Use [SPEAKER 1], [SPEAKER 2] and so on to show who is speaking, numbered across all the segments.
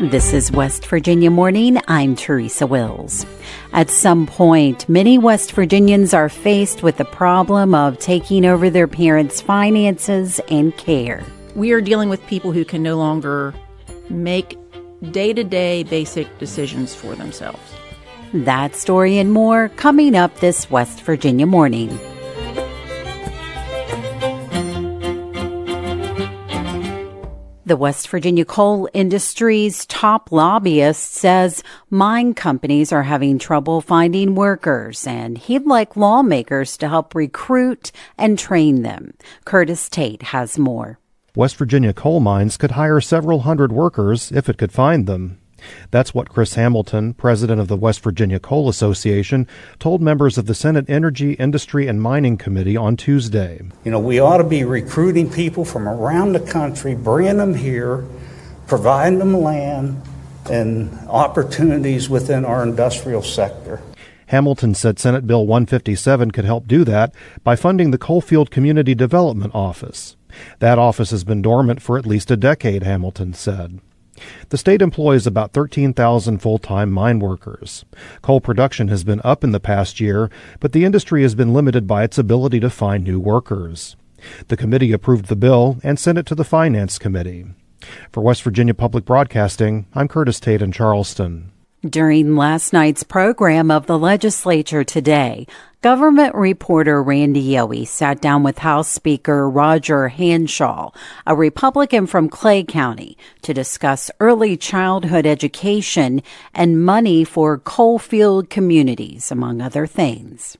[SPEAKER 1] This is West Virginia Morning. I'm Teresa Wills. At some point, many West Virginians are faced with the problem of taking over their parents' finances and care.
[SPEAKER 2] We are dealing with people who can no longer make day to day basic decisions for themselves.
[SPEAKER 1] That story and more coming up this West Virginia morning. The West Virginia coal industry's top lobbyist says mine companies are having trouble finding workers, and he'd like lawmakers to help recruit and train them. Curtis Tate has more.
[SPEAKER 3] West Virginia coal mines could hire several hundred workers if it could find them. That's what Chris Hamilton, president of the West Virginia Coal Association, told members of the Senate Energy, Industry, and Mining Committee on Tuesday.
[SPEAKER 4] You know, we ought to be recruiting people from around the country, bringing them here, providing them land and opportunities within our industrial sector.
[SPEAKER 3] Hamilton said Senate Bill 157 could help do that by funding the Coalfield Community Development Office. That office has been dormant for at least a decade, Hamilton said. The state employs about 13,000 full time mine workers. Coal production has been up in the past year, but the industry has been limited by its ability to find new workers. The committee approved the bill and sent it to the Finance Committee. For West Virginia Public Broadcasting, I'm Curtis Tate in Charleston.
[SPEAKER 1] During last night's program of the legislature today, Government reporter Randy Yohe sat down with House Speaker Roger Hanshaw, a Republican from Clay County, to discuss early childhood education and money for coalfield communities, among other things.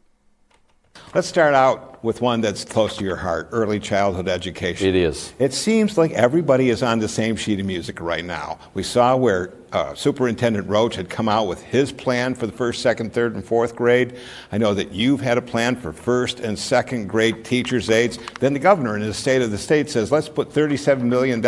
[SPEAKER 5] Let's start out with one that's close to your heart early childhood education.
[SPEAKER 6] It is.
[SPEAKER 5] It seems like everybody is on the same sheet of music right now. We saw where uh, Superintendent Roach had come out with his plan for the first, second, third, and fourth grade. I know that you've had a plan for first and second grade teachers' aides. Then the governor in his state of the state says, let's put $37 million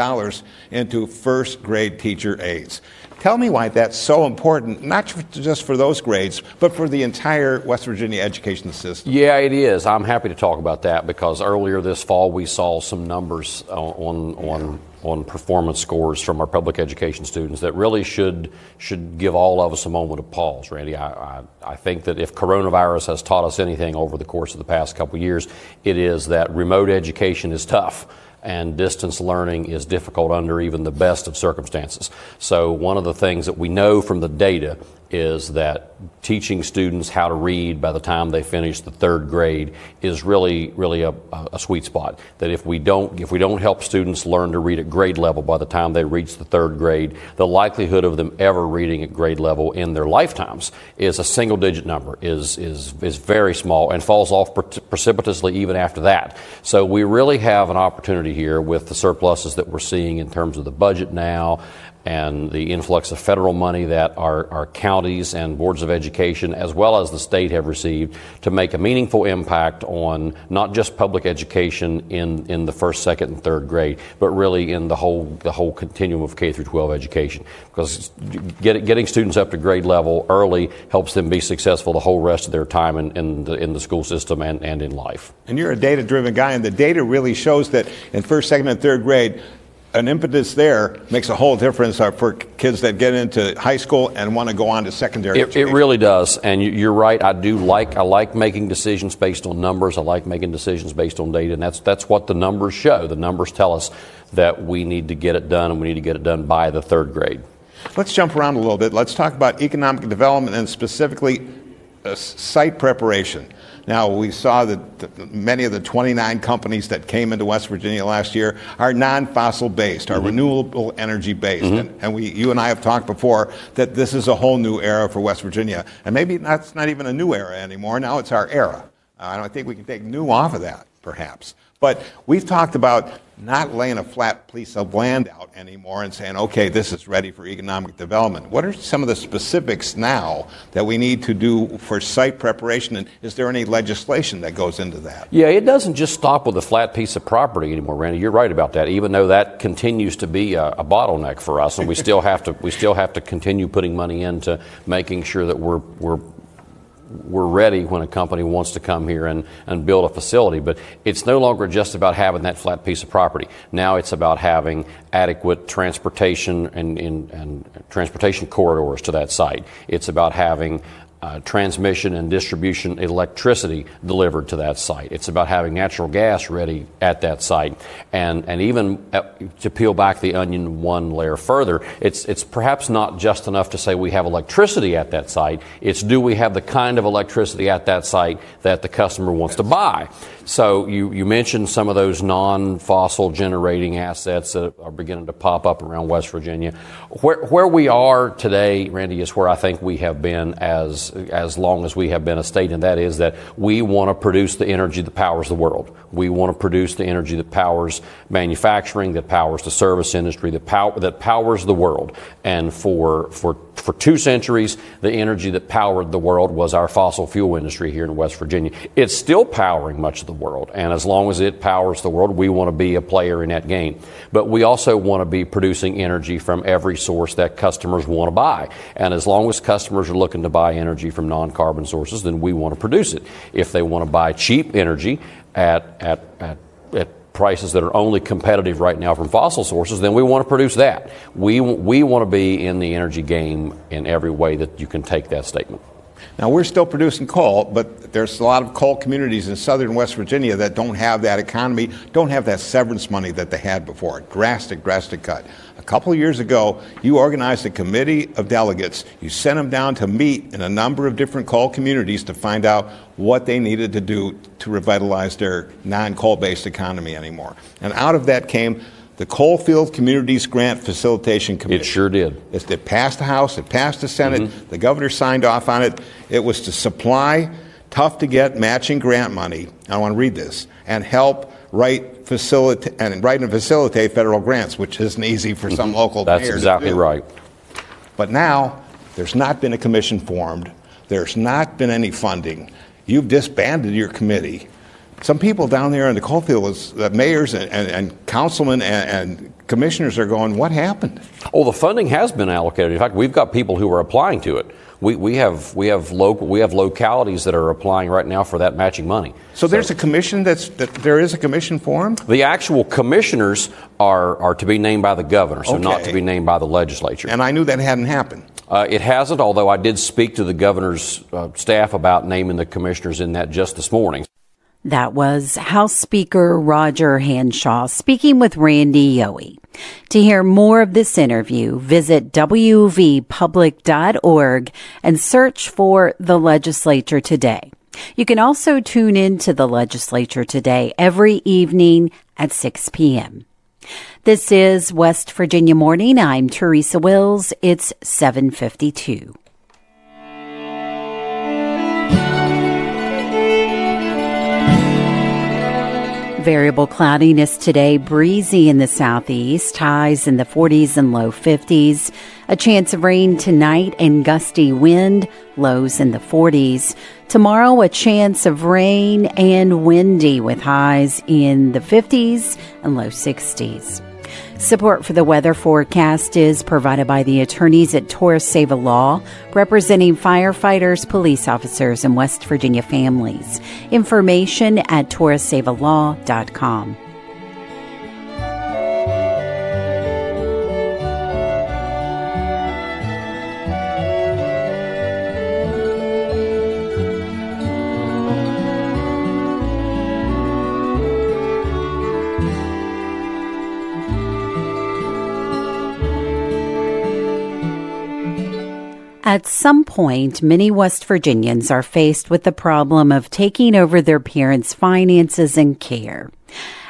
[SPEAKER 5] into first grade teacher aides. Tell me why that's so important, not just for those grades, but for the entire West Virginia education system.
[SPEAKER 6] Yeah, it is. I'm happy to talk about that because earlier this fall we saw some numbers uh, on on on performance scores from our public education students that really should should give all of us a moment of pause, Randy. I, I, I think that if coronavirus has taught us anything over the course of the past couple years, it is that remote education is tough and distance learning is difficult under even the best of circumstances. So, one of the things that we know from the data is that teaching students how to read by the time they finish the third grade is really, really a, a, sweet spot. That if we don't, if we don't help students learn to read at grade level by the time they reach the third grade, the likelihood of them ever reading at grade level in their lifetimes is a single digit number, is, is, is very small and falls off precipitously even after that. So we really have an opportunity here with the surpluses that we're seeing in terms of the budget now and the influx of federal money that our, our counties and boards of education, as well as the state, have received to make a meaningful impact on not just public education in, in the first, second, and third grade, but really in the whole, the whole continuum of K through 12 education. Because get, getting students up to grade level early helps them be successful the whole rest of their time in, in, the, in the school system and, and in life.
[SPEAKER 5] And you're a data driven guy, and the data really shows that in first, second, and third grade, an impetus there makes a whole difference for kids that get into high school and want to go on to secondary.
[SPEAKER 6] It, it really does, and you're right. I do like I like making decisions based on numbers. I like making decisions based on data, and that's that's what the numbers show. The numbers tell us that we need to get it done, and we need to get it done by the third grade.
[SPEAKER 5] Let's jump around a little bit. Let's talk about economic development and specifically uh, site preparation. Now, we saw that many of the 29 companies that came into West Virginia last year are non fossil based, are mm-hmm. renewable energy based. Mm-hmm. And, and, we, you and I have talked before that this is a whole new era for West Virginia. And maybe that's not even a new era anymore. Now it's our era. Uh, I don't think we can take new off of that, perhaps. But we've talked about not laying a flat piece of land out anymore and saying, okay, this is ready for economic development. What are some of the specifics now that we need to do for site preparation? And is there any legislation that goes into that?
[SPEAKER 6] Yeah, it doesn't just stop with a flat piece of property anymore, Randy. You're right about that. Even though that continues to be a, a bottleneck for us, and we still have to we still have to continue putting money into making sure that we're we're we're ready when a company wants to come here and, and build a facility. But it's no longer just about having that flat piece of property. Now it's about having adequate transportation and, and, and transportation corridors to that site. It's about having uh, transmission and distribution electricity delivered to that site. It's about having natural gas ready at that site. And, and even uh, to peel back the onion one layer further, it's, it's perhaps not just enough to say we have electricity at that site. It's do we have the kind of electricity at that site that the customer wants to buy? So you, you mentioned some of those non-fossil generating assets that are beginning to pop up around West Virginia. Where, where we are today, Randy, is where I think we have been as, as long as we have been a state, and that is that we want to produce the energy that powers the world. We want to produce the energy that powers manufacturing, that powers the service industry, that, pow- that powers the world. And for, for, for two centuries, the energy that powered the world was our fossil fuel industry here in West Virginia. It's still powering much of the world. And as long as it powers the world, we want to be a player in that game. But we also want to be producing energy from every source that customers want to buy. And as long as customers are looking to buy energy from non carbon sources, then we want to produce it. If they want to buy cheap energy at, at, at, at prices that are only competitive right now from fossil sources, then we want to produce that. We, we want to be in the energy game in every way that you can take that statement.
[SPEAKER 5] Now, we're still producing coal, but there's a lot of coal communities in southern West Virginia that don't have that economy, don't have that severance money that they had before. Drastic, drastic cut. A couple of years ago, you organized a committee of delegates. You sent them down to meet in a number of different coal communities to find out what they needed to do to revitalize their non coal based economy anymore. And out of that came the Coalfield Communities Grant Facilitation Committee.
[SPEAKER 6] It sure did.
[SPEAKER 5] It, passed the House, it passed the Senate, mm-hmm. the governor signed off on it. It was to supply tough to get matching grant money. I want to read this and help write facilitate and write and facilitate federal grants, which isn't easy for some mm-hmm. local.
[SPEAKER 6] That's exactly right.
[SPEAKER 5] But now there's not been a commission formed. There's not been any funding. You've disbanded your committee some people down there in the coalfield, uh, mayors and, and, and councilmen and, and, commissioners are going, what happened?
[SPEAKER 6] Oh, the funding has been allocated. In fact, we've got people who are applying to it. We, we have we have local we have localities that are applying right now for that matching money.
[SPEAKER 5] So, so there's a commission that's that there is a commission formed.
[SPEAKER 6] The actual commissioners are are to be named by the governor, so okay. not to be named by the legislature.
[SPEAKER 5] And I knew that hadn't happened.
[SPEAKER 6] Uh, it hasn't, although I did speak to the governor's uh, staff about naming the commissioners in that just this morning.
[SPEAKER 1] That was House Speaker Roger Hanshaw speaking with Randy Yohe. To hear more of this interview, visit wvpublic.org and search for the legislature today. You can also tune in to the legislature today every evening at 6 p.m. This is West Virginia Morning. I'm Teresa Wills. It's 752. Variable cloudiness today, breezy in the southeast, highs in the 40s and low 50s. A chance of rain tonight and gusty wind, lows in the 40s. Tomorrow, a chance of rain and windy with highs in the 50s and low 60s. Support for the weather forecast is provided by the attorneys at Torres Save a Law, representing firefighters, police officers, and West Virginia families. Information at torressavealaw.com. At some point, many West Virginians are faced with the problem of taking over their parents' finances and care.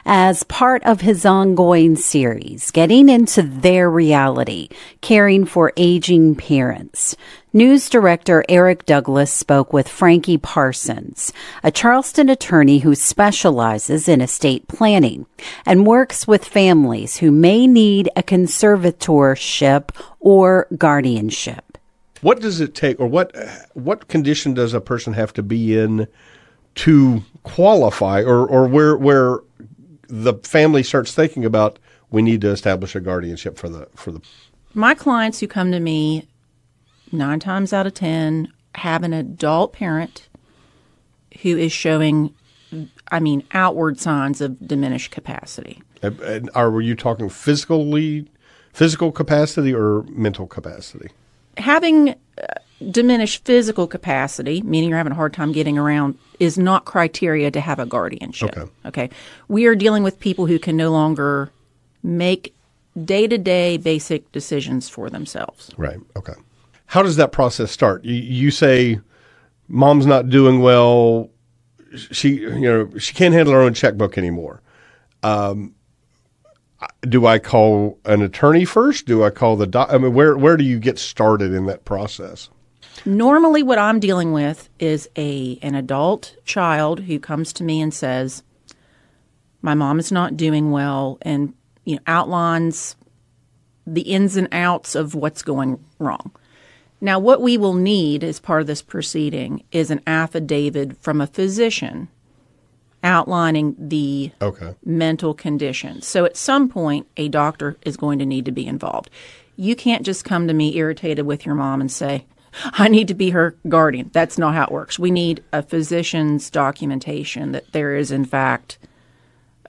[SPEAKER 1] As part of his ongoing series, getting into their reality, caring for aging parents, News director Eric Douglas spoke with Frankie Parsons, a Charleston attorney who specializes in estate planning and works with families who may need a conservatorship or guardianship.
[SPEAKER 7] What does it take, or what what condition does a person have to be in to qualify, or or where where the family starts thinking about we need to establish a guardianship for the for the
[SPEAKER 2] my clients who come to me nine times out of ten have an adult parent who is showing, I mean, outward signs of diminished capacity.
[SPEAKER 7] And- are you talking physically, physical capacity or mental capacity?
[SPEAKER 2] Having uh, diminished physical capacity, meaning you're having a hard time getting around, is not criteria to have a guardianship.
[SPEAKER 7] Okay.
[SPEAKER 2] Okay. We are dealing with people who can no longer make day to day basic decisions for themselves.
[SPEAKER 7] Right. Okay. How does that process start? You, you say, "Mom's not doing well. She, you know, she can't handle her own checkbook anymore." Um, do I call an attorney first? Do I call the doc? I mean, where where do you get started in that process?
[SPEAKER 2] Normally, what I'm dealing with is a an adult child who comes to me and says, "My mom is not doing well," and you know outlines the ins and outs of what's going wrong. Now, what we will need as part of this proceeding is an affidavit from a physician outlining the
[SPEAKER 7] Okay.
[SPEAKER 2] mental condition. So at some point, a doctor is going to need to be involved. You can't just come to me irritated with your mom and say, I need to be her guardian. That's not how it works. We need a physician's documentation that there is, in fact,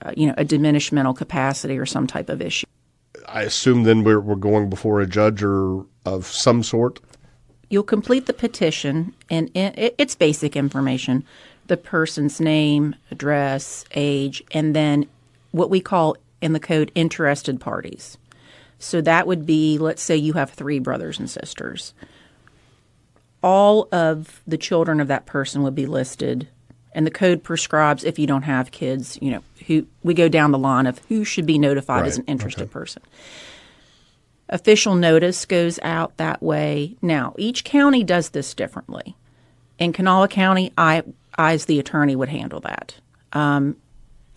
[SPEAKER 2] uh, you know, a diminished mental capacity or some type of issue.
[SPEAKER 7] I assume then we're we're going before a judge or of some sort.
[SPEAKER 2] You'll complete the petition, and it, it- it's basic information the person's name, address, age, and then what we call in the code interested parties. So that would be, let's say you have three brothers and sisters. All of the children of that person would be listed, and the code prescribes if you don't have kids, you know, who we go down the line of who should be notified as an interested person official notice goes out that way. Now, each county does this differently. In Kanawha County, I, I as the attorney would handle that. Um,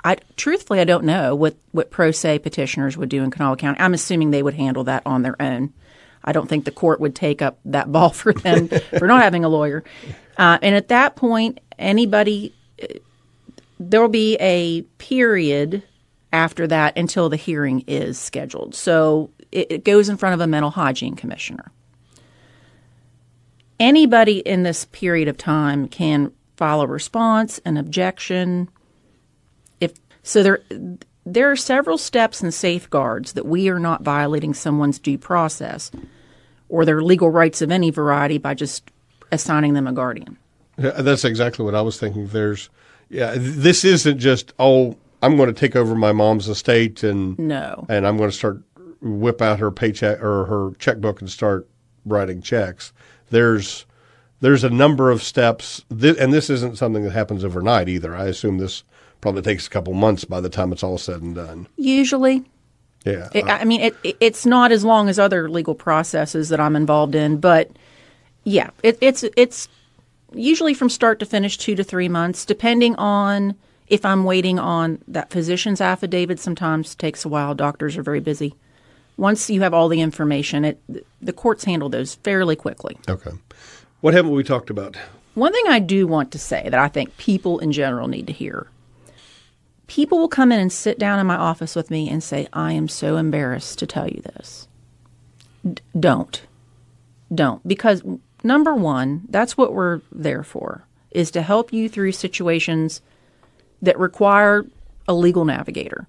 [SPEAKER 2] I truthfully, I don't know what what pro se petitioners would do in Kanawha County. I'm assuming they would handle that on their own. I don't think the court would take up that ball for them for not having a lawyer. Uh, and at that point, anybody there will be a period after that until the hearing is scheduled. So it, it goes in front of a mental hygiene commissioner. Anybody in this period of time can file a response, an objection. If so, there there are several steps and safeguards that we are not violating someone's due process or their legal rights of any variety by just assigning them a guardian.
[SPEAKER 7] Yeah, that's exactly what I was thinking. There's, yeah, this isn't just oh, I'm going to take over my mom's estate and
[SPEAKER 2] No.
[SPEAKER 7] and I'm going to start whip out her paycheck or her checkbook and start writing checks. There's there's a number of steps, th- and this isn't something that happens overnight either. I assume this probably takes a couple months by the time it's all said and done.
[SPEAKER 2] Usually,
[SPEAKER 7] Yeah,
[SPEAKER 2] It, I mean, it, it- it's not as long as other legal processes that I'm involved in, but yeah, it, it's it's usually from start to finish, two to three months, depending on if I'm waiting on that physician's affidavit. Sometimes takes a while. Doctors are very busy. Once you have all the information, it the courts handle those fairly quickly.
[SPEAKER 7] okay. What haven't we talked about?
[SPEAKER 2] One thing I do want to say that I think people in general need to hear people will come in and sit down in my office with me and say, I am so embarrassed to tell you this. D- don't. Don't. Because, number one, that's what we're there for, is to help you through situations that require a legal navigator.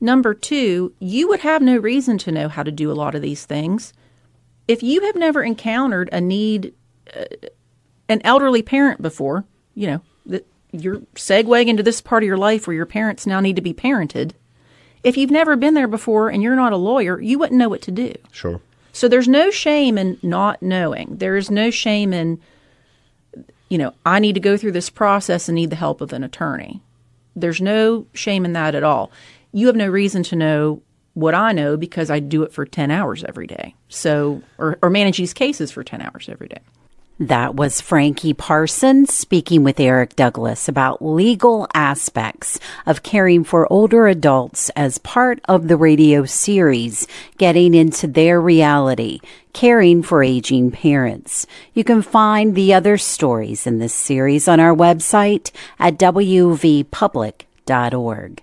[SPEAKER 2] Number two, you would have no reason to know how to do a lot of these things. If you have never encountered a need an elderly parent before, you know, that you're segueing into this part of your life where your parents now need to be parented. If you've never been there before and you're not a lawyer, you wouldn't know what to do.
[SPEAKER 7] Sure.
[SPEAKER 2] So there's no shame in not knowing. There's no shame in, you know, I need to go through this process and need the help of an attorney. There's no shame in that at all. You have no reason to know what I know because I do it for 10 hours every day. So, or, or manage these cases for 10 hours every day.
[SPEAKER 1] That was Frankie Parsons speaking with Eric Douglas about legal aspects of caring for older adults as part of the radio series, Getting into Their Reality, Caring for Aging Parents. You can find the other stories in this series on our website at wvpublic.org.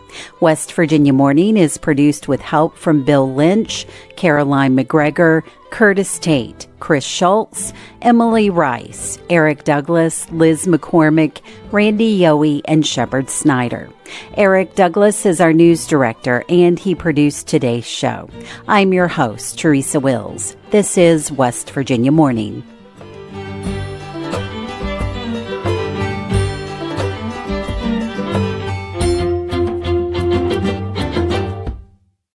[SPEAKER 1] West Virginia Morning is produced with help from Bill Lynch, Caroline McGregor, Curtis Tate, Chris Schultz, Emily Rice, Eric Douglas, Liz McCormick, Randy Yohe, and Shepard Snyder. Eric Douglas is our news director and he produced today's show. I'm your host, Teresa Wills. This is West Virginia Morning.